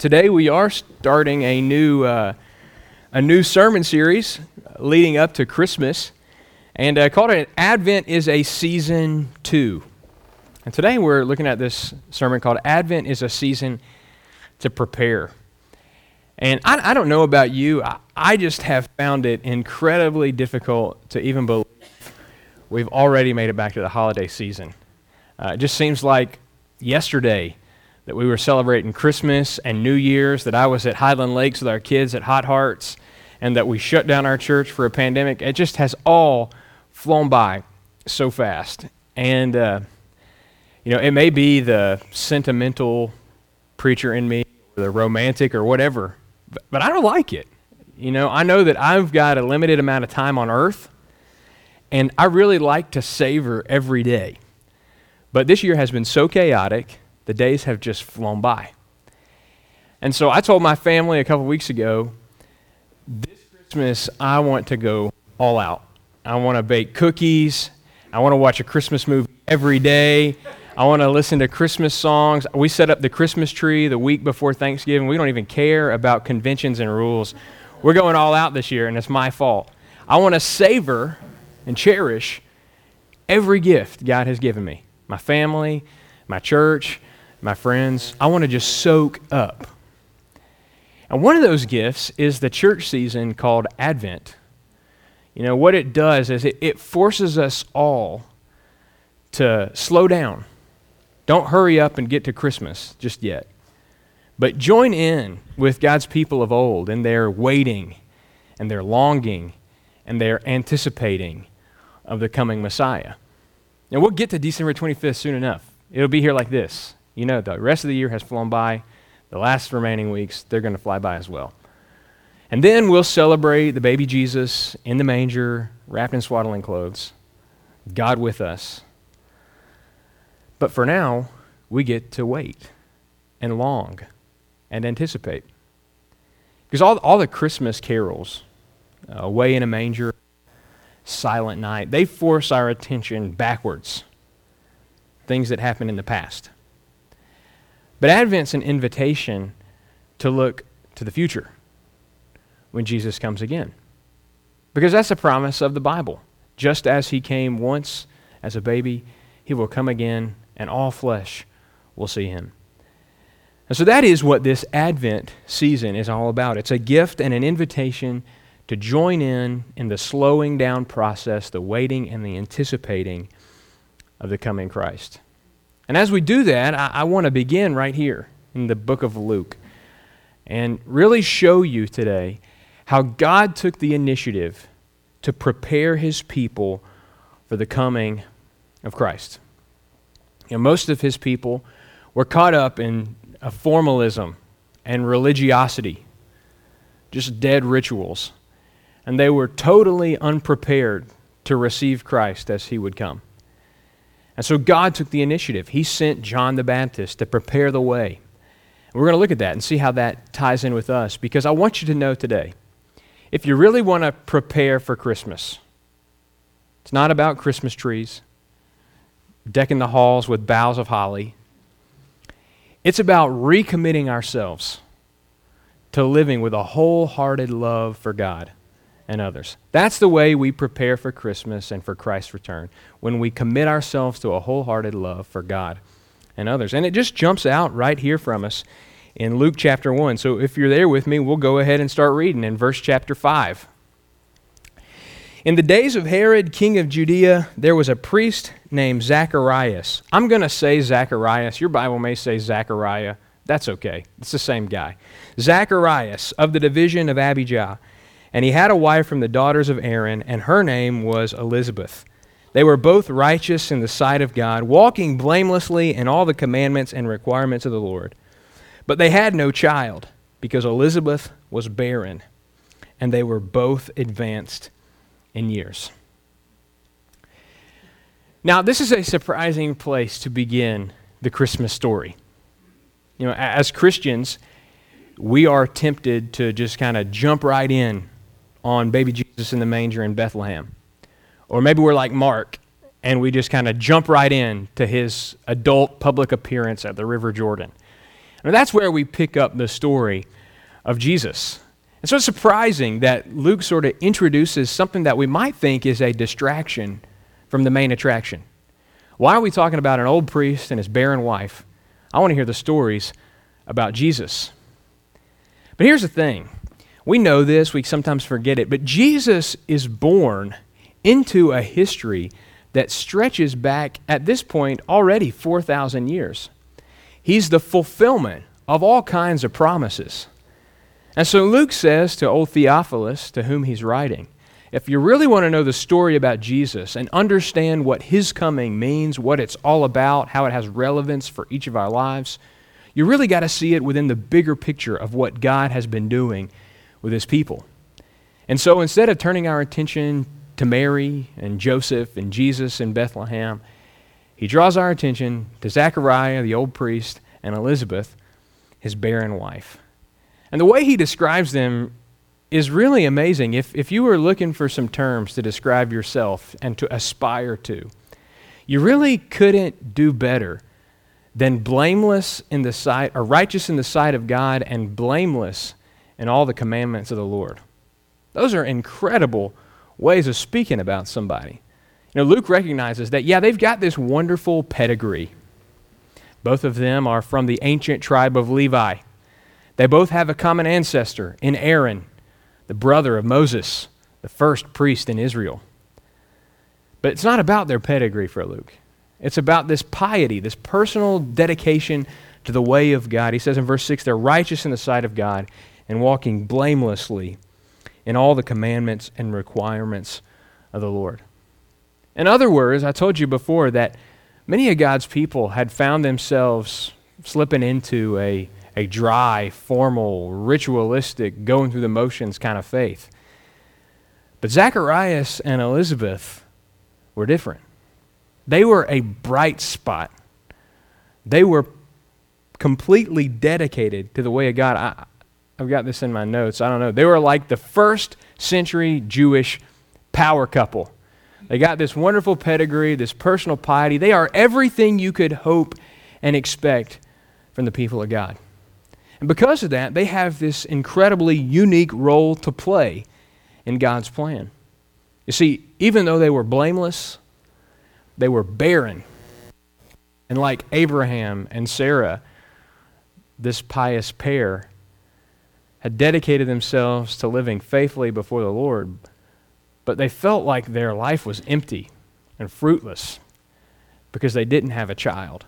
today we are starting a new, uh, a new sermon series leading up to Christmas, and uh, called it Advent is a Season 2. And today we're looking at this sermon called Advent is a Season to Prepare. And I, I don't know about you, I, I just have found it incredibly difficult to even believe we've already made it back to the holiday season. Uh, it just seems like yesterday that we were celebrating Christmas and New Year's, that I was at Highland Lakes with our kids at Hot Hearts, and that we shut down our church for a pandemic. It just has all flown by so fast. And, uh, you know, it may be the sentimental preacher in me, the romantic, or whatever, but, but I don't like it. You know, I know that I've got a limited amount of time on earth, and I really like to savor every day. But this year has been so chaotic the days have just flown by. And so I told my family a couple weeks ago this Christmas, I want to go all out. I want to bake cookies. I want to watch a Christmas movie every day. I want to listen to Christmas songs. We set up the Christmas tree the week before Thanksgiving. We don't even care about conventions and rules. We're going all out this year, and it's my fault. I want to savor and cherish every gift God has given me my family, my church, my friends, I want to just soak up. And one of those gifts is the church season called Advent. You know, what it does is it, it forces us all to slow down. Don't hurry up and get to Christmas just yet. But join in with God's people of old in their waiting and their longing and their anticipating of the coming Messiah. And we'll get to December 25th soon enough. It'll be here like this. You know, the rest of the year has flown by. The last remaining weeks, they're going to fly by as well. And then we'll celebrate the baby Jesus in the manger, wrapped in swaddling clothes, God with us. But for now, we get to wait and long and anticipate. Because all, all the Christmas carols, uh, Away in a Manger, Silent Night, they force our attention backwards, things that happened in the past. But Advent's an invitation to look to the future when Jesus comes again. Because that's a promise of the Bible. Just as he came once as a baby, he will come again, and all flesh will see him. And so that is what this Advent season is all about. It's a gift and an invitation to join in in the slowing down process, the waiting and the anticipating of the coming Christ. And as we do that, I, I want to begin right here in the book of Luke and really show you today how God took the initiative to prepare his people for the coming of Christ. You know, most of his people were caught up in a formalism and religiosity, just dead rituals, and they were totally unprepared to receive Christ as he would come. And so God took the initiative. He sent John the Baptist to prepare the way. And we're going to look at that and see how that ties in with us because I want you to know today if you really want to prepare for Christmas, it's not about Christmas trees, decking the halls with boughs of holly. It's about recommitting ourselves to living with a wholehearted love for God and others. That's the way we prepare for Christmas and for Christ's return, when we commit ourselves to a wholehearted love for God and others. And it just jumps out right here from us in Luke chapter 1. So if you're there with me, we'll go ahead and start reading in verse chapter 5. In the days of Herod, king of Judea, there was a priest named Zacharias. I'm going to say Zacharias. Your Bible may say Zachariah. That's okay. It's the same guy. Zacharias of the division of Abijah. And he had a wife from the daughters of Aaron, and her name was Elizabeth. They were both righteous in the sight of God, walking blamelessly in all the commandments and requirements of the Lord. But they had no child, because Elizabeth was barren, and they were both advanced in years. Now, this is a surprising place to begin the Christmas story. You know, as Christians, we are tempted to just kind of jump right in on baby Jesus in the manger in Bethlehem. Or maybe we're like Mark and we just kind of jump right in to his adult public appearance at the River Jordan. And that's where we pick up the story of Jesus. And so it's surprising that Luke sort of introduces something that we might think is a distraction from the main attraction. Why are we talking about an old priest and his barren wife? I want to hear the stories about Jesus. But here's the thing we know this, we sometimes forget it, but Jesus is born into a history that stretches back at this point already 4,000 years. He's the fulfillment of all kinds of promises. And so Luke says to old Theophilus, to whom he's writing, if you really want to know the story about Jesus and understand what his coming means, what it's all about, how it has relevance for each of our lives, you really got to see it within the bigger picture of what God has been doing with his people. And so instead of turning our attention to Mary and Joseph and Jesus in Bethlehem, he draws our attention to Zechariah, the old priest, and Elizabeth, his barren wife. And the way he describes them is really amazing. If, if you were looking for some terms to describe yourself and to aspire to, you really couldn't do better than blameless in the sight, or righteous in the sight of God, and blameless in all the commandments of the Lord. Those are incredible ways of speaking about somebody. You know, Luke recognizes that, yeah, they've got this wonderful pedigree. Both of them are from the ancient tribe of Levi. They both have a common ancestor in Aaron, the brother of Moses, the first priest in Israel. But it's not about their pedigree for Luke. It's about this piety, this personal dedication to the way of God. He says in verse 6 they're righteous in the sight of God and walking blamelessly in all the commandments and requirements of the Lord. In other words, I told you before that many of God's people had found themselves slipping into a, a dry, formal, ritualistic, going through the motions kind of faith. But Zacharias and Elizabeth were different. They were a bright spot. They were completely dedicated to the way of God. I, I've got this in my notes. I don't know. They were like the first century Jewish power couple. They got this wonderful pedigree, this personal piety. They are everything you could hope and expect from the people of God. And because of that, they have this incredibly unique role to play in God's plan. You see, even though they were blameless, they were barren. And like Abraham and Sarah, this pious pair, had dedicated themselves to living faithfully before the Lord, but they felt like their life was empty and fruitless because they didn't have a child.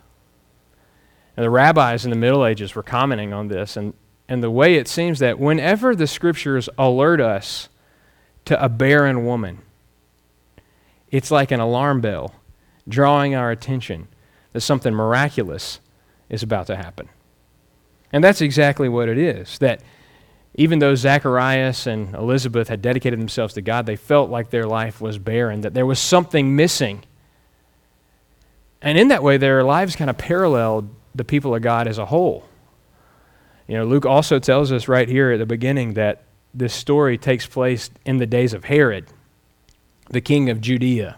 And the rabbis in the Middle Ages were commenting on this, and, and the way it seems that whenever the scriptures alert us to a barren woman, it's like an alarm bell drawing our attention that something miraculous is about to happen. And that's exactly what it is. That even though Zacharias and Elizabeth had dedicated themselves to God, they felt like their life was barren, that there was something missing. And in that way, their lives kind of paralleled the people of God as a whole. You know, Luke also tells us right here at the beginning that this story takes place in the days of Herod, the king of Judea.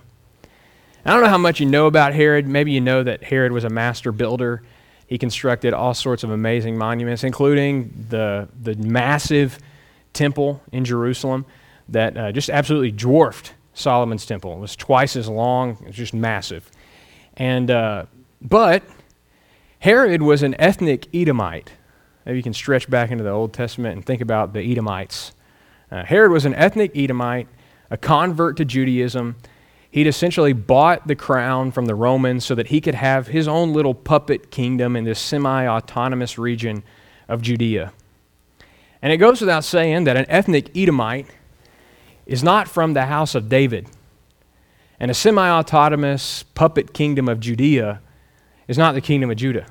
I don't know how much you know about Herod. Maybe you know that Herod was a master builder he constructed all sorts of amazing monuments, including the, the massive temple in Jerusalem that uh, just absolutely dwarfed Solomon's temple. It was twice as long, it was just massive. And, uh, but Herod was an ethnic Edomite. Maybe you can stretch back into the Old Testament and think about the Edomites. Uh, Herod was an ethnic Edomite, a convert to Judaism He'd essentially bought the crown from the Romans so that he could have his own little puppet kingdom in this semi autonomous region of Judea. And it goes without saying that an ethnic Edomite is not from the house of David. And a semi autonomous puppet kingdom of Judea is not the kingdom of Judah.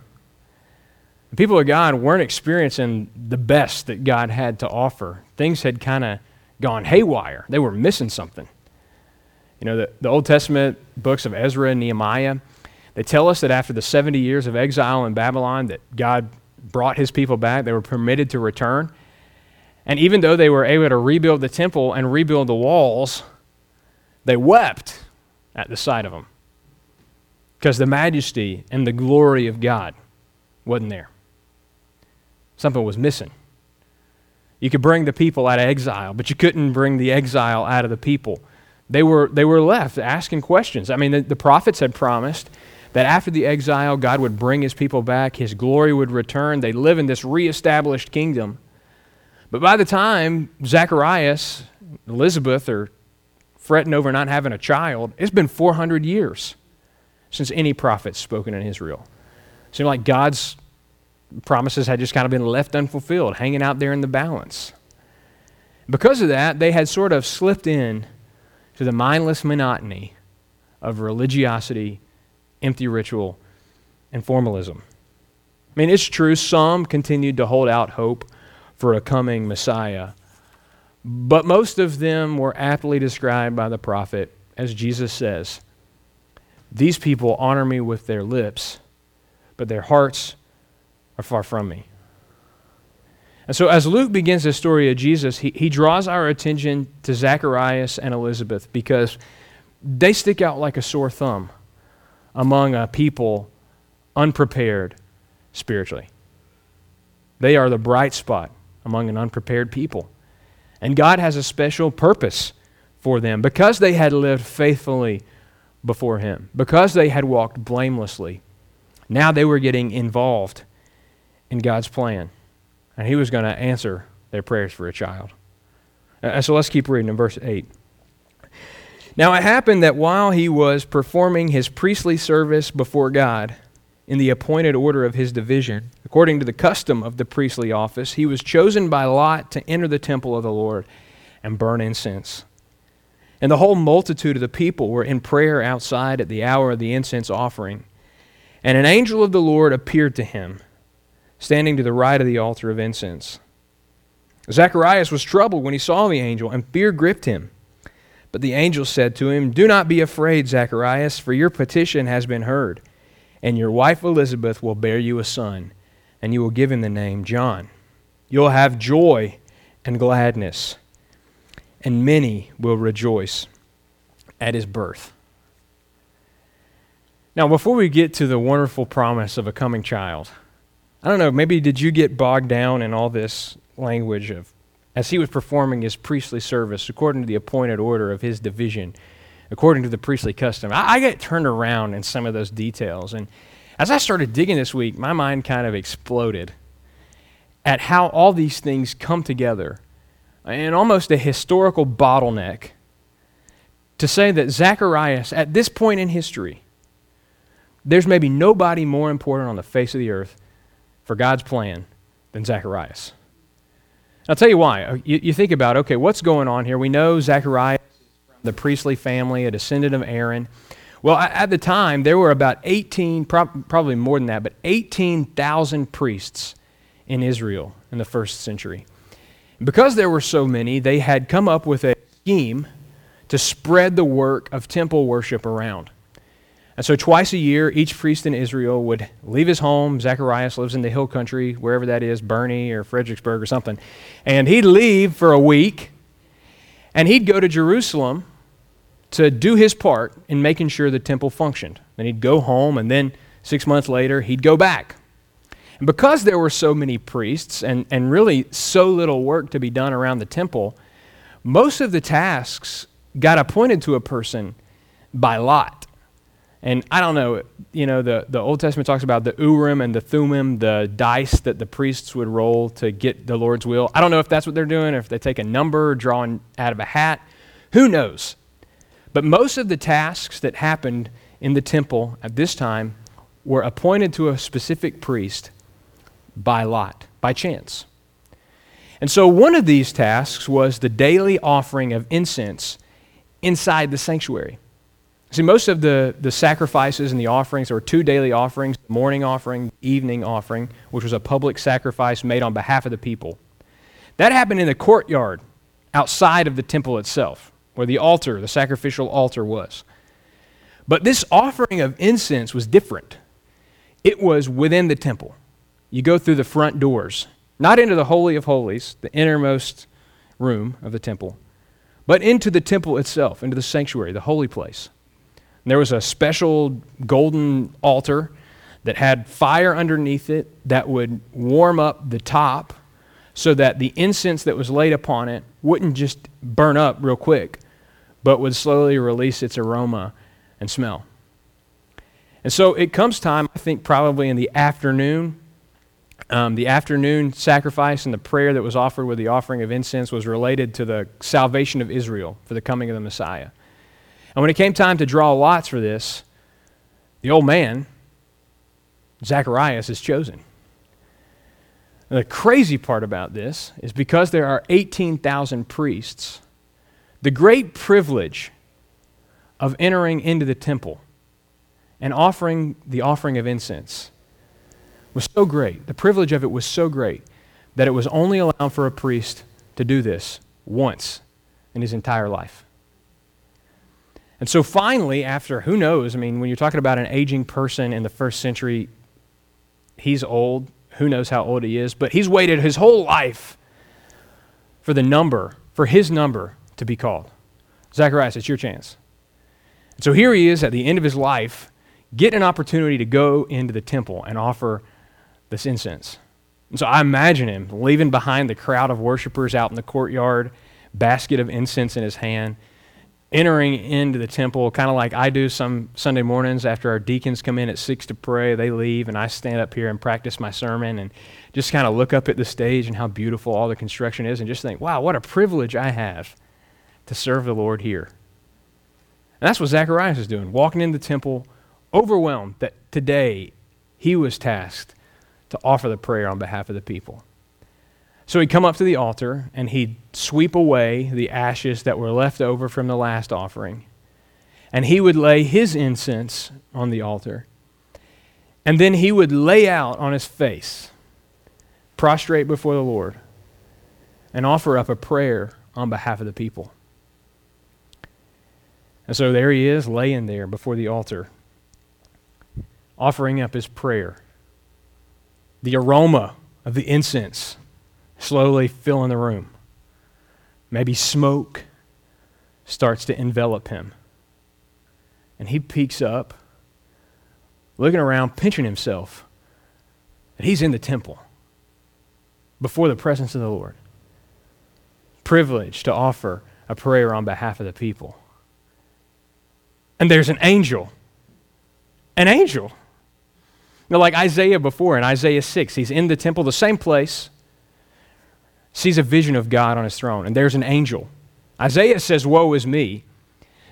The people of God weren't experiencing the best that God had to offer. Things had kind of gone haywire, they were missing something. You know, the, the Old Testament books of Ezra and Nehemiah, they tell us that after the 70 years of exile in Babylon, that God brought his people back. They were permitted to return. And even though they were able to rebuild the temple and rebuild the walls, they wept at the sight of them because the majesty and the glory of God wasn't there. something was missing. You could bring the people out of exile, but you couldn't bring the exile out of the people. They were, they were left asking questions. I mean, the, the prophets had promised that after the exile, God would bring his people back, his glory would return, they'd live in this reestablished kingdom. But by the time Zacharias, Elizabeth are fretting over not having a child, it's been 400 years since any prophet spoken in Israel. It seemed like God's promises had just kind of been left unfulfilled, hanging out there in the balance. Because of that, they had sort of slipped in to the mindless monotony of religiosity empty ritual, and formalism. I mean, it's true, some continued to hold out hope for a coming Messiah, but most of them were aptly described by the prophet as Jesus says These people honor me with their lips, but their hearts are far from me. And so, as Luke begins the story of Jesus, he, he draws our attention to Zacharias and Elizabeth because they stick out like a sore thumb among a people unprepared spiritually. They are the bright spot among an unprepared people. And God has a special purpose for them because they had lived faithfully before Him, because they had walked blamelessly. Now they were getting involved in God's plan. And He was going to answer their prayers for a child. And so let's keep reading in verse 8. Now it happened that while he was performing his priestly service before God in the appointed order of his division, according to the custom of the priestly office, he was chosen by lot to enter the temple of the Lord and burn incense. And the whole multitude of the people were in prayer outside at the hour of the incense offering. And an angel of the Lord appeared to him, standing to the right of the altar of incense. Zacharias was troubled when he saw the angel, and fear gripped him. But the angel said to him, Do not be afraid, Zacharias, for your petition has been heard, and your wife Elizabeth will bear you a son, and you will give him the name John. You will have joy and gladness, and many will rejoice at his birth. Now, before we get to the wonderful promise of a coming child, I don't know, maybe did you get bogged down in all this language of as he was performing his priestly service according to the appointed order of his division, according to the priestly custom. I, I get turned around in some of those details. And as I started digging this week, my mind kind of exploded at how all these things come together in almost a historical bottleneck to say that Zacharias, at this point in history, there's maybe nobody more important on the face of the earth for God's plan than Zacharias. I'll tell you why. Uh, you, you, think about, okay, what's going on here? We know Zacharias is from the priestly family, a descendant of Aaron. Well, at the time, there were about 18, probably more than that, but 18,000 priests in Israel in the first century. Because there were so many, they had come up with a scheme to spread the work of temple worship around. And so, twice a year, each priest in Israel would leave his home. Zacharias lives in the hill country, wherever that is, Boerne or Fredericksburg or something. And he'd leave for a week, and he'd go to Jerusalem to do his part in making sure the temple functioned. Then he'd go home, and then six months later, he'd go back. And because there were so many priests and, and really so little work to be done around the temple, most of the tasks got appointed to a person by lot. And I don't know, you know, the, the Old Testament talks about the Urim and the Thummim, the dice that the priests would roll to get the Lord's will. I don't know if that's what they're doing, or if they take a number drawn out of a hat. Who knows? But most of the tasks that happened in the temple at this time were appointed to a specific priest by lot, by chance. And so one of these tasks was the daily offering of incense inside the sanctuary. See, most of the, the sacrifices and the offerings, there were two daily offerings morning offering, evening offering, which was a public sacrifice made on behalf of the people. That happened in the courtyard outside of the temple itself, where the altar, the sacrificial altar, was. But this offering of incense was different. It was within the temple. You go through the front doors, not into the Holy of Holies, the innermost room of the temple, but into the temple itself, into the sanctuary, the holy place. And there was a special golden altar that had fire underneath it that would warm up the top so that the incense that was laid upon it wouldn't just burn up real quick, but would slowly release its aroma and smell. And so it comes time, I think, probably in the afternoon. Um, the afternoon sacrifice and the prayer that was offered with the offering of incense was related to the salvation of Israel for the coming of the Messiah. And when it came time to draw lots for this, the old man, Zacharias, is chosen. And the crazy part about this is because there are 18,000 priests, the great privilege of entering into the temple and offering the offering of incense was so great. The privilege of it was so great that it was only allowed for a priest to do this once in his entire life. And so finally, after who knows, I mean, when you're talking about an aging person in the first century, he's old. Who knows how old he is, but he's waited his whole life for the number, for his number to be called. Zacharias, it's your chance. So here he is at the end of his life, get an opportunity to go into the temple and offer this incense. And so I imagine him leaving behind the crowd of worshipers out in the courtyard, basket of incense in his hand, entering into the temple, kind of like I do some Sunday mornings after our deacons come in at 6 to pray. They leave, and I stand up here and practice my sermon and just kind of look up at the stage and how beautiful all the construction is and just think, wow, what a privilege I have to serve the Lord here. And that's what Zacharias is doing, walking in the temple, overwhelmed that today he was tasked to offer the prayer on behalf of the people. So he'd come up to the altar and he'd sweep away the ashes that were left over from the last offering. And he would lay his incense on the altar. And then he would lay out on his face, prostrate before the Lord, and offer up a prayer on behalf of the people. And so there he is, laying there before the altar, offering up his prayer. The aroma of the incense slowly filling the room. Maybe smoke starts to envelop him. And he peeks up, looking around, pinching himself. And he's in the temple before the presence of the Lord. Privileged to offer a prayer on behalf of the people. And there's an angel. An angel. Like Isaiah before in Isaiah 6, he's in the temple, the same place, sees a vision of God on his throne, and there's an angel. Isaiah says, Woe is me.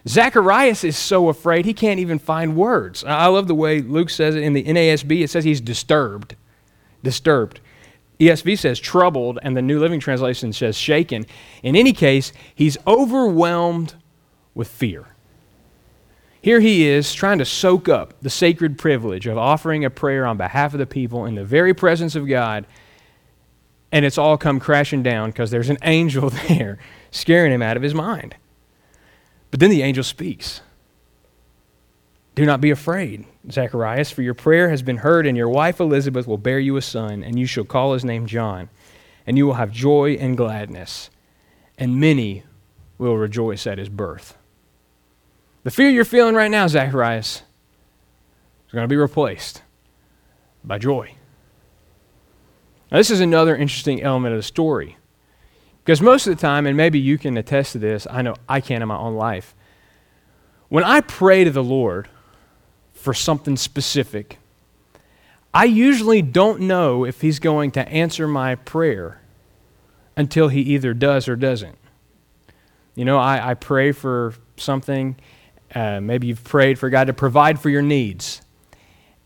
Zacharias is so afraid he can't even find words. I love the way Luke says it in the NASB. It says he's disturbed. Disturbed. ESV says troubled, and the New Living Translation says shaken. In any case, he's overwhelmed with fear. Here he is trying to soak up the sacred privilege of offering a prayer on behalf of the people in the very presence of God and it's all come crashing down because there's an angel there scaring him out of his mind. But then the angel speaks. Do not be afraid, Zacharias, for your prayer has been heard, and your wife Elizabeth will bear you a son, and you shall call his name John. And you will have joy and gladness, and many will rejoice at his birth. The fear you're feeling right now, Zacharias, is going to be replaced by joy. Now, this is another interesting element of the story. Because most of the time, and maybe you can attest to this, I know I can in my own life. When I pray to the Lord for something specific, I usually don't know if He's going to answer my prayer until He either does or doesn't. You know, I, I pray for something. Uh, maybe you've prayed for God to provide for your needs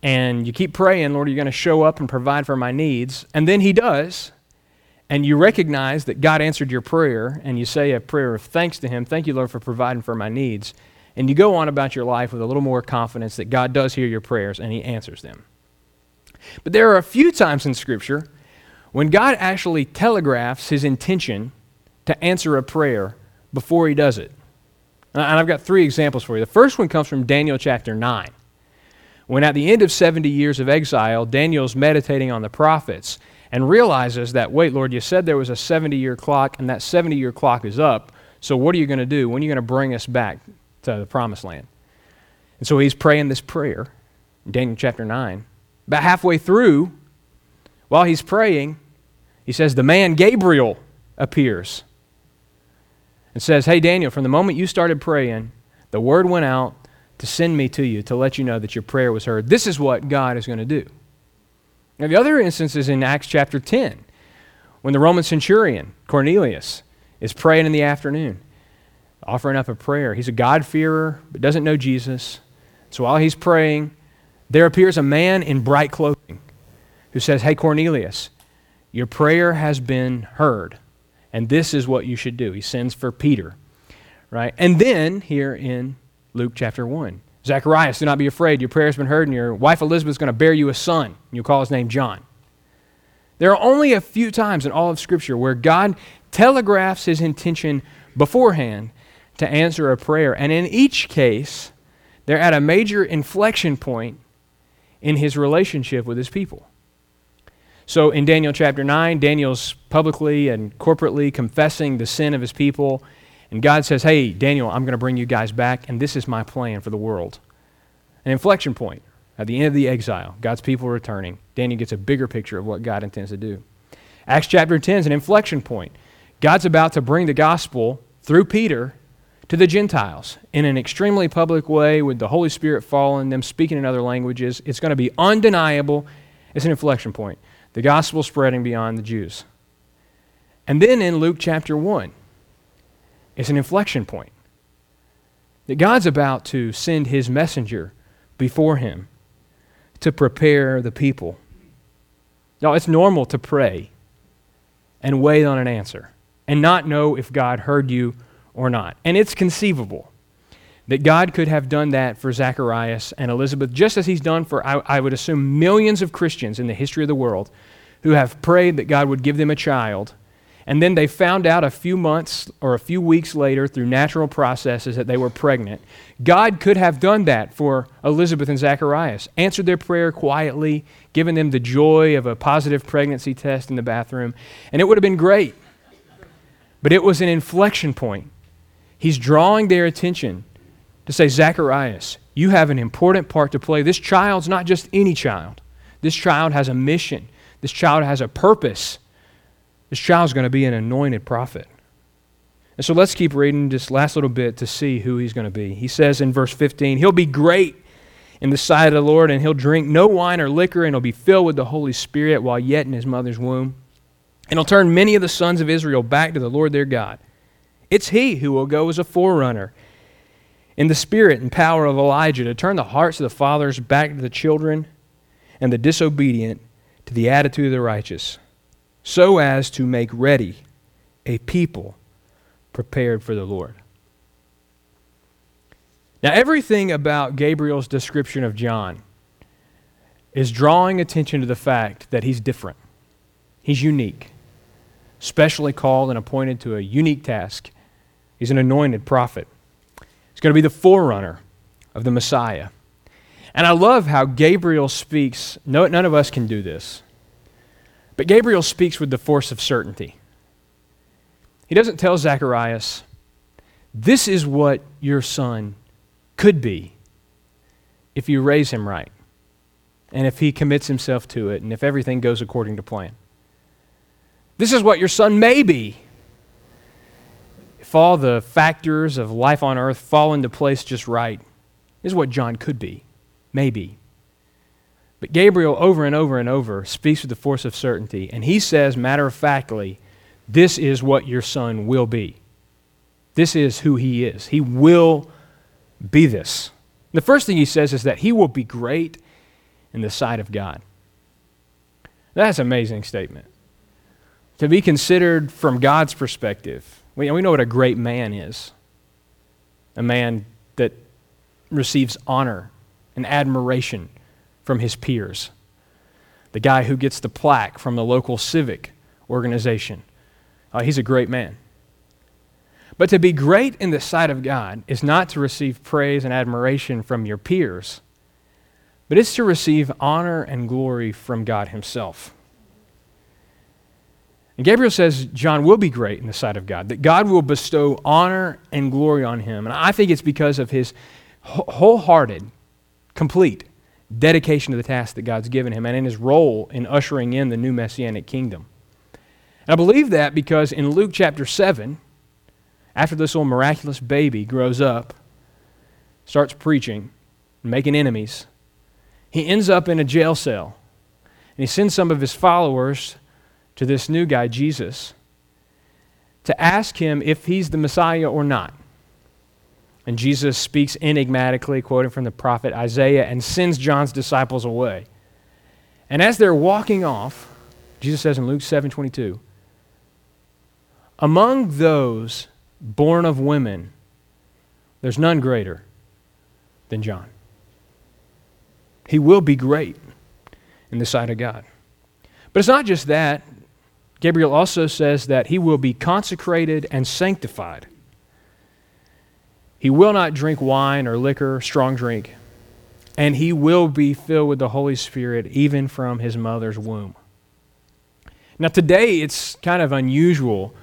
and you keep praying, Lord, you're going to show up and provide for my needs. And then He does. And you recognize that God answered your prayer, and you say a prayer of thanks to Him. Thank you, Lord, for providing for my needs. And you go on about your life with a little more confidence that God does hear your prayers and He answers them. But there are a few times in Scripture when God actually telegraphs His intention to answer a prayer before He does it. And I've got three examples for you. The first one comes from Daniel chapter 9 when at the end of 70 years of exile, Daniel's meditating on the prophets and realizes that, wait, Lord, you said there was a 70 year clock, and that 70 year clock is up. So what are you going to do? When are you going to bring us back to the promised land? And so he's praying this prayer, Daniel chapter 9. About halfway through, while he's praying, he says, The man Gabriel appears and says, Hey, Daniel, from the moment you started praying, the word went out to send me to you to let you know that your prayer was heard. This is what God is going to do. Now, the other instance is in Acts chapter 10, when the Roman centurion, Cornelius, is praying in the afternoon, offering up a prayer. He's a God-fearer, but doesn't know Jesus. So while he's praying, there appears a man in bright clothing who says, Hey, Cornelius, your prayer has been heard, and this is what you should do. He sends for Peter, right? And then, here in Luke chapter 1, Zacharias, do not be afraid. Your prayer has been heard, and your wife Elizabeth is going to bear you a son. and You'll call his name John. There are only a few times in all of Scripture where God telegraphs his intention beforehand to answer a prayer. And in each case, they're at a major inflection point in his relationship with his people. So in Daniel chapter 9, Daniel's publicly and corporately confessing the sin of his people. And God says, Hey, Daniel, I'm going to bring you guys back, and this is my plan for the world. An inflection point at the end of the exile, God's people returning. Daniel gets a bigger picture of what God intends to do. Acts chapter 10 is an inflection point. God's about to bring the gospel through Peter to the Gentiles in an extremely public way with the Holy Spirit falling, them speaking in other languages. It's going to be undeniable. It's an inflection point the gospel spreading beyond the Jews. And then in Luke chapter 1, it's an inflection point that God's about to send his messenger before him to prepare the people. Now, it's normal to pray and wait on an answer and not know if God heard you or not. And it's conceivable that God could have done that for Zacharias and Elizabeth, just as He's done for, I, I, would assume, millions of Christians in the history of the world who have prayed that God would give them a child. And then they found out a few months or a few weeks later through natural processes that they were pregnant. God could have done that for Elizabeth and Zacharias, answered their prayer quietly, given them the joy of a positive pregnancy test in the bathroom, and it would have been great. But it was an inflection point. He's drawing their attention to say, Zacharias, you have an important part to play. This child's not just any child. This child has a mission. This child has a purpose. This child's going to be an anointed prophet. And so let's keep reading this last little bit to see who he's going to be. He says in verse 15, He'll be great in the sight of the Lord, and he'll drink no wine or liquor, and he'll be filled with the Holy Spirit while yet in his mother's womb. And he'll turn many of the sons of Israel back to the Lord their God. It's he who will go as a forerunner in the spirit and power of Elijah to turn the hearts of the fathers back to the children and the disobedient to the attitude of the righteous, so as to make ready a people prepared for the Lord. Now, everything about Gabriel's description of John is drawing attention to the fact that he's different. He's unique, specially called and appointed to a unique task. He's an anointed prophet. He's going to be the forerunner of the Messiah. And I love how Gabriel speaks. No, none of us can do this. But Gabriel speaks with the force of certainty. He doesn't tell Zacharias, this is what your son could be if you raise him right, and if he commits himself to it, and if everything goes according to plan. This is what your son may be if all the factors of life on earth fall into place just right. This is what John could be, maybe. But Gabriel, over and over and over, speaks with the force of certainty, and he says, matter of factly, this is what your son will be. This is who he is. He will be this. The first thing he says is that he will be great in the sight of God. That's an amazing statement. To be considered from God's perspective, we, we know what a great man is a man that receives honor and admiration from his peers, the guy who gets the plaque from the local civic organization. Uh, he's a great man. But to be great in the sight of God is not to receive praise and admiration from your peers, but it's to receive honor and glory from God Himself. And Gabriel says John will be great in the sight of God, that God will bestow honor and glory on him. And I think it's because of his wholehearted, complete dedication to the task that God's given him and in his role in ushering in the new messianic kingdom. And I believe that because in Luke chapter 7, after this little miraculous baby grows up, starts preaching, making enemies, he ends up in a jail cell. And he sends some of his followers to this new guy, Jesus, to ask him if he's the Messiah or not. And Jesus speaks enigmatically, quoting from the prophet Isaiah, and sends John's disciples away. And as they're walking off, Jesus says in Luke 7 22, among those born of women, there's none greater than John. He will be great in the sight of God. But it's not just that. Gabriel also says that he will be consecrated and sanctified. He will not drink wine or liquor, strong drink, and he will be filled with the Holy Spirit even from his mother's womb. Now, today it's kind of unusual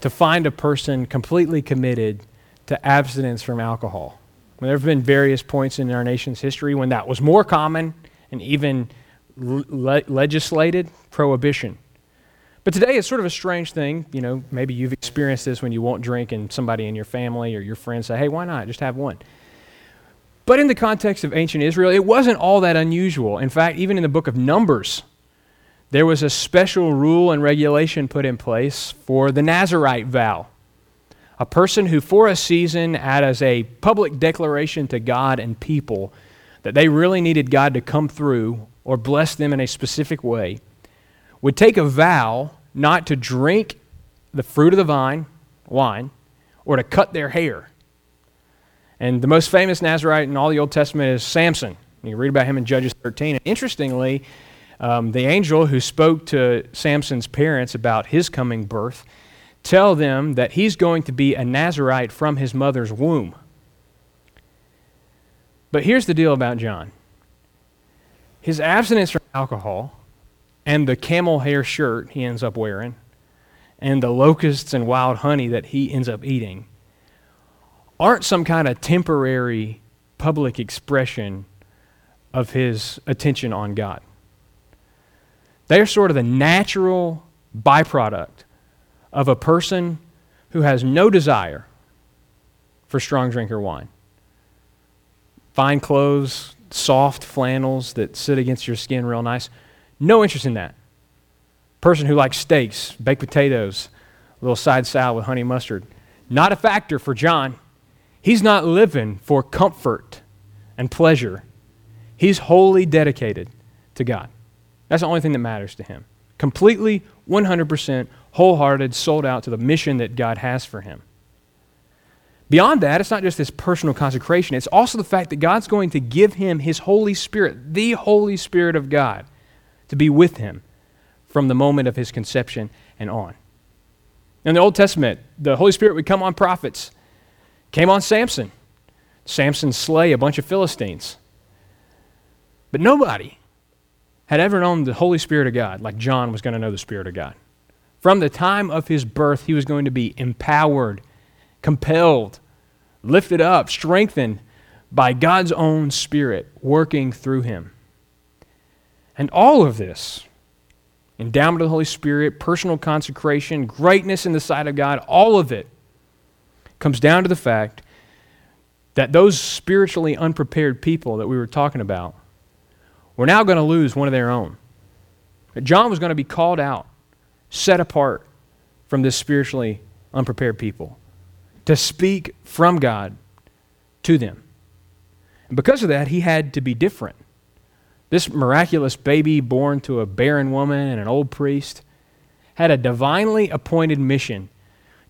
to find a person completely committed to abstinence from alcohol. There have been various points in our nation's history when that was more common and even le- legislated prohibition. But today it's sort of a strange thing. You know, maybe you've experienced this when you won't drink and somebody in your family or your friends say, hey, why not? Just have one. But in the context of ancient Israel, it wasn't all that unusual. In fact, even in the book of Numbers, there was a special rule and regulation put in place for the Nazarite vow. A person who, for a season, had as a public declaration to God and people that they really needed God to come through or bless them in a specific way, would take a vow not to drink the fruit of the vine, wine, or to cut their hair. And the most famous Nazarite in all the Old Testament is Samson. You read about him in Judges 13. And interestingly, um, the angel who spoke to Samson's parents about his coming birth tell them that he's going to be a Nazarite from his mother's womb. But here's the deal about John his abstinence from alcohol and the camel hair shirt he ends up wearing and the locusts and wild honey that he ends up eating aren't some kind of temporary public expression of his attention on God. They're sort of the natural byproduct of a person who has no desire for strong drink or wine. Fine clothes, soft flannels that sit against your skin real nice. No interest in that. Person who likes steaks, baked potatoes, a little side salad with honey mustard. Not a factor for John. He's not living for comfort and pleasure. He's wholly dedicated to God. That's the only thing that matters to him. Completely, 100%, wholehearted, sold out to the mission that God has for him. Beyond that, it's not just this personal consecration, it's also the fact that God's going to give him his Holy Spirit, the Holy Spirit of God, to be with him from the moment of his conception and on. In the Old Testament, the Holy Spirit would come on prophets, came on Samson. Samson slay a bunch of Philistines. But nobody had ever known the Holy Spirit of God like John was going to know the Spirit of God. From the time of his birth, he was going to be empowered, compelled, lifted up, strengthened by God's own Spirit working through him. And all of this, endowment of the Holy Spirit, personal consecration, greatness in the sight of God, all of it comes down to the fact that those spiritually unprepared people that we were talking about were now going to lose one of their own. John was going to be called out, set apart from this spiritually unprepared people to speak from God to them. And because of that, he had to be different. This miraculous baby born to a barren woman and an old priest had a divinely appointed mission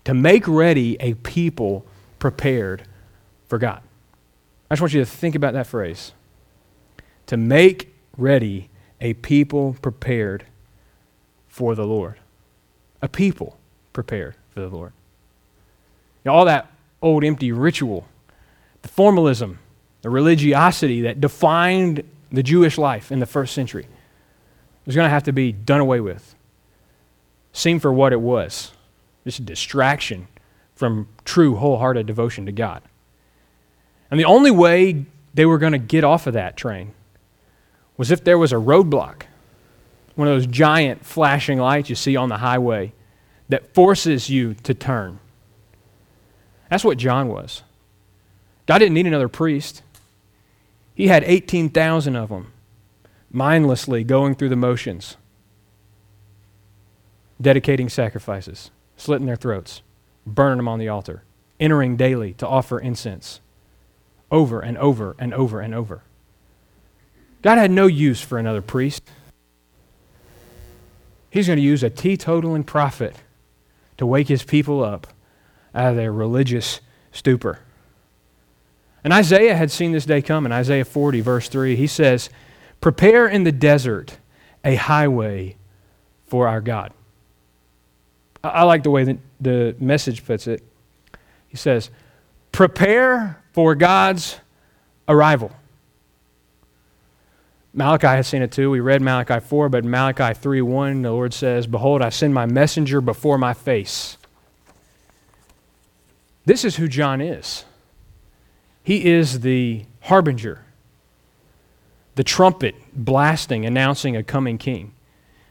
to make ready a people prepared for God. I just want you to think about that phrase. To make ready a people prepared for the Lord. A people prepared for the Lord. You know, all that old empty ritual, the formalism, the religiosity that defined the Jewish life in the first century was going to have to be done away with. Seen for what it was just a distraction from true, wholehearted devotion to God. And the only way they were going to get off of that train was if there was a roadblock, one of those giant flashing lights you see on the highway that forces you to turn. That's what John was. God didn't need another priest. He had 18,000 of them mindlessly going through the motions, dedicating sacrifices, slitting their throats, burning them on the altar, entering daily to offer incense over and over and over and over. God had no use for another priest. He's going to use a teetotaling prophet to wake his people up out of their religious stupor. And Isaiah had seen this day come in Isaiah 40, verse 3. He says, Prepare in the desert a highway for our God. I like the way that the message puts it. He says, Prepare for God's arrival. Malachi has seen it too. We read Malachi 4, but Malachi 3 1, the Lord says, Behold, I send my messenger before my face. This is who John is. He is the harbinger, the trumpet blasting, announcing a coming king.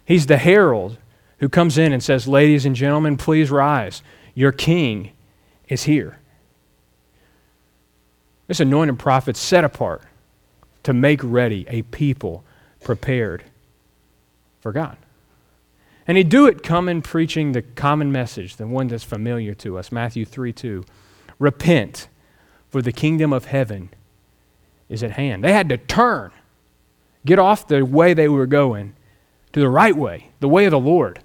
He's the herald who comes in and says, Ladies and gentlemen, please rise. Your king is here. This anointed prophet set apart to make ready a people prepared for God. And he'd do it coming preaching the common message, the one that's familiar to us Matthew 3 2. Repent, for the kingdom of heaven is at hand. They had to turn, get off the way they were going to the right way, the way of the Lord,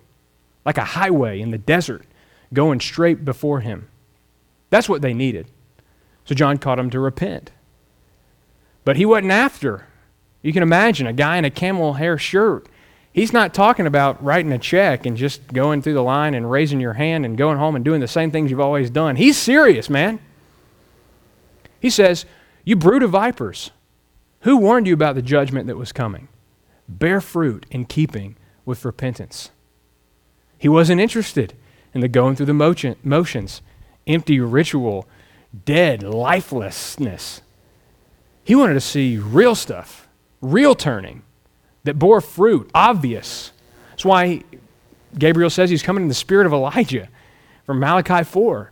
like a highway in the desert, going straight before him. That's what they needed. So John called them to repent. But he wasn't after. You can imagine a guy in a camel hair shirt. He's not talking about writing a check and just going through the line and raising your hand and going home and doing the same things you've always done. He's serious, man. He says, You brood of vipers, who warned you about the judgment that was coming? Bear fruit in keeping with repentance. He wasn't interested in the going through the motion, motions, empty ritual, dead lifelessness. He wanted to see real stuff, real turning that bore fruit, obvious. That's why Gabriel says he's coming in the spirit of Elijah from Malachi 4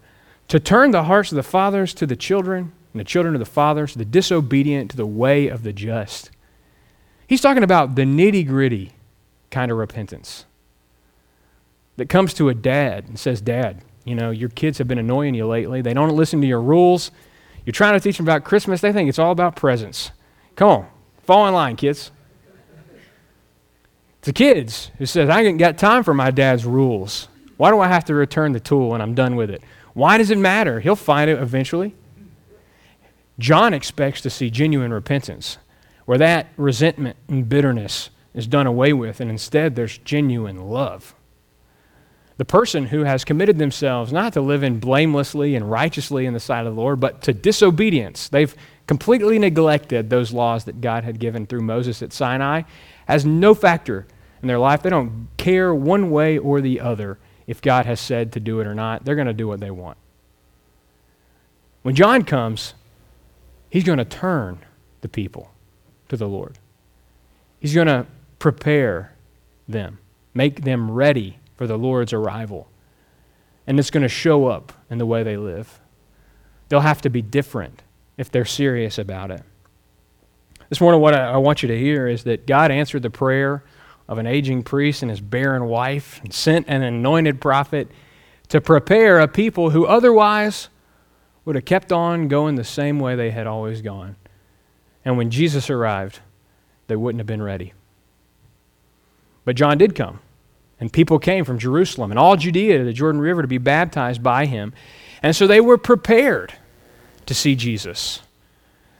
to turn the hearts of the fathers to the children and the children of the fathers, the disobedient to the way of the just. He's talking about the nitty gritty kind of repentance that comes to a dad and says, Dad, you know, your kids have been annoying you lately. They don't listen to your rules. You're trying to teach them about Christmas, they think it's all about presents. Come on, fall in line, kids. It's the kids who says, I ain't got time for my dad's rules. Why do I have to return the tool when I'm done with it? Why does it matter? He'll find it eventually. John expects to see genuine repentance, where that resentment and bitterness is done away with, and instead there's genuine love the person who has committed themselves not to living blamelessly and righteously in the sight of the Lord, but to disobedience. They've completely neglected those laws that God had given through Moses at Sinai, has no factor in their life. They don't care one way or the other if God has said to do it or not. They're going to do what they want. When John comes, he's going to turn the people to the Lord. He's going to prepare them, make them ready for the Lord's arrival. And it's going to show up in the way they live. They'll have to be different if they're serious about it. This morning, what I, want you to hear is that God answered the prayer of an aging priest and his barren wife and sent an anointed prophet to prepare a people who otherwise would have kept on going the same way they had always gone. And when Jesus arrived, they wouldn't have been ready. But John did come. And people came from Jerusalem and all Judea to the Jordan River to be baptized by him. And so they were prepared to see Jesus.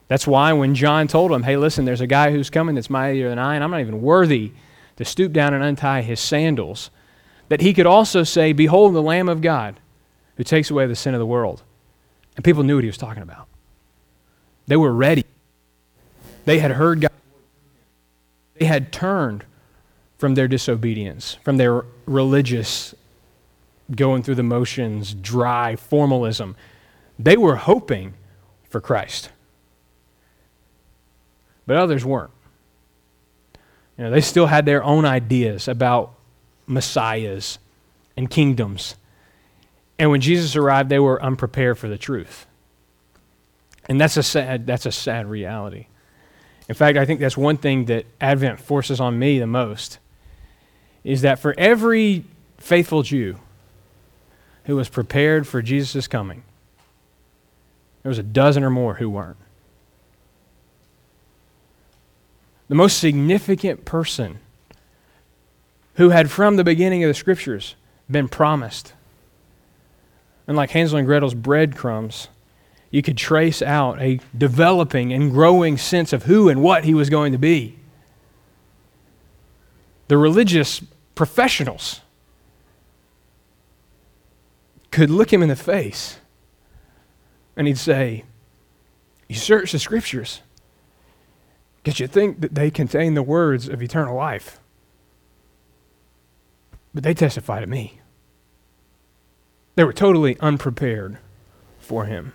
That's why when John told them, hey, listen, there's a guy who's coming that's mightier than I, and I'm not even worthy to stoop down and untie his sandals, that he could also say, Behold the Lamb of God who takes away the sin of the world. And people knew what he was talking about. They were ready. They had heard God. They had turned from their disobedience, from their religious going through the motions, dry formalism. They were hoping for Christ. But others weren't. You know, they still had their own ideas about messiahs and kingdoms. And when Jesus arrived, they were unprepared for the truth. And that's a sad, that's a sad reality. In fact, I think that's one thing that Advent forces on me the most is that for every faithful Jew who was prepared for Jesus' coming, there was a dozen or more who weren't. The most significant person who had from the beginning of the scriptures been promised. And like Hansel and Gretel's breadcrumbs, you could trace out a developing and growing sense of who and what he was going to be. The religious professionals could look him in the face and he'd say, You search the scriptures because you think that they contain the words of eternal life. But they testify to me. They were totally unprepared for him.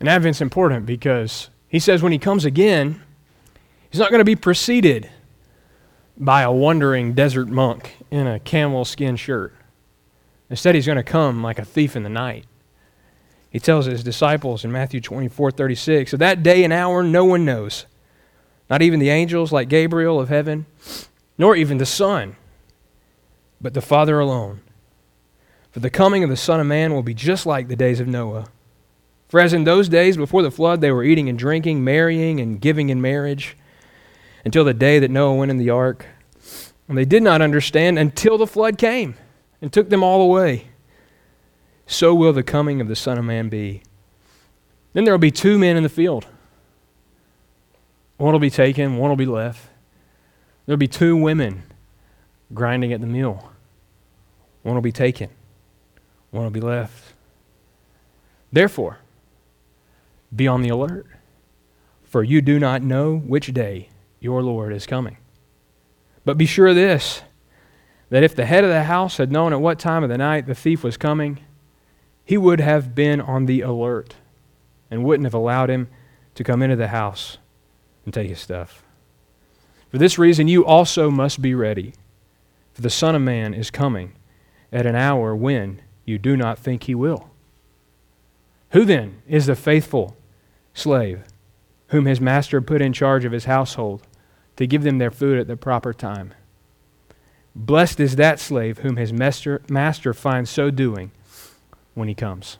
And Advent's important because he says when he comes again, he's not going to be preceded by a wandering desert monk in a camel skin shirt. Instead, he's going to come like a thief in the night. He tells his disciples in Matthew 24 36, Of that day and hour no one knows, not even the angels like Gabriel of heaven, nor even the Son, but the Father alone. For the coming of the Son of Man will be just like the days of Noah. For as in those days before the flood, they were eating and drinking, marrying and giving in marriage, until the day that Noah went in the ark. And they did not understand until the flood came and took them all away. So will the coming of the Son of Man be. Then there will be two men in the field. One will be taken, one will be left. There will be two women grinding at the mill. One will be taken, one will be left. Therefore, be on the alert, for you do not know which day your Lord is coming. But be sure of this that if the head of the house had known at what time of the night the thief was coming, he would have been on the alert and wouldn't have allowed him to come into the house and take his stuff. For this reason, you also must be ready, for the Son of Man is coming at an hour when you do not think he will. Who then is the faithful slave whom his master put in charge of his household to give them their food at the proper time. Blessed is that slave whom his master, master finds so doing when he comes.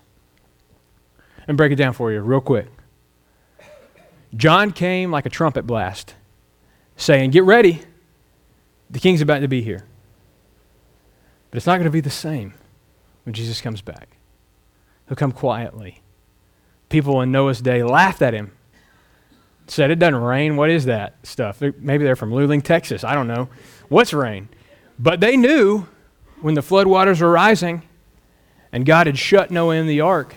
And break it down for you real quick. John came like a trumpet blast, saying, Get ready, the king's about to be here. But it's not going to be the same when Jesus comes back. He'll come quietly people in Noah's day laughed at him. Said, It doesn't rain. What is that stuff? Maybe they're from Luling, Texas. I don't know. What's rain? But they knew when the floodwaters were rising and God had shut Noah in the ark,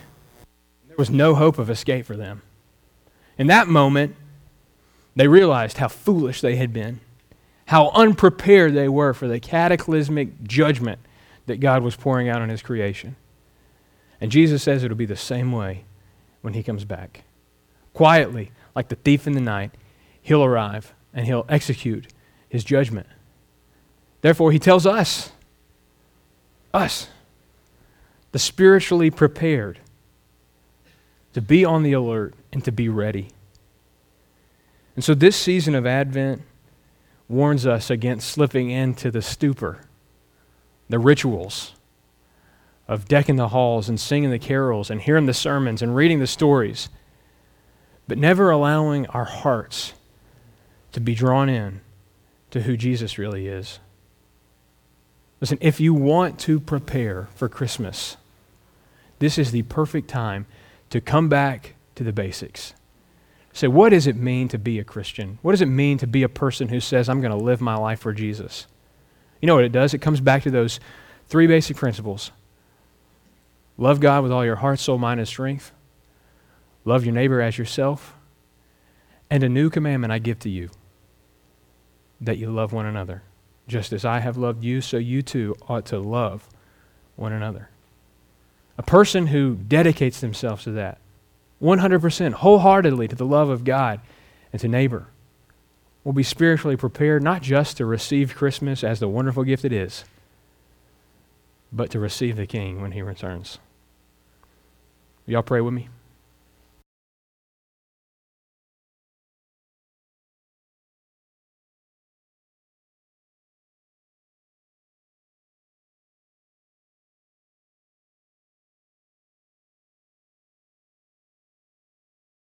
there was no hope of escape for them. In that moment, they realized how foolish they had been, how unprepared they were for the cataclysmic judgment that God was pouring out on his creation. And Jesus says it'll be the same way when he comes back. Quietly, like the thief in the night, he'll arrive and he'll execute his judgment. Therefore, he tells us, us, the spiritually prepared, to be on the alert and to be ready. And so, this season of Advent warns us against slipping into the stupor, the rituals, of decking the halls and singing the carols and hearing the sermons and reading the stories, but never allowing our hearts to be drawn in to who Jesus really is. Listen, if you want to prepare for Christmas, this is the perfect time to come back to the basics. Say, what does it mean to be a Christian? What does it mean to be a person who says, I'm going to live my life for Jesus? You know what it does? It comes back to those three basic principles Love God with all your heart, soul, mind, and strength. Love your neighbor as yourself. And a new commandment I give to you that you love one another. Just as I have loved you, so you too ought to love one another. A person who dedicates themselves to that 100% wholeheartedly to the love of God and to neighbor will be spiritually prepared not just to receive Christmas as the wonderful gift it is, but to receive the King when he returns. Y'all pray with me?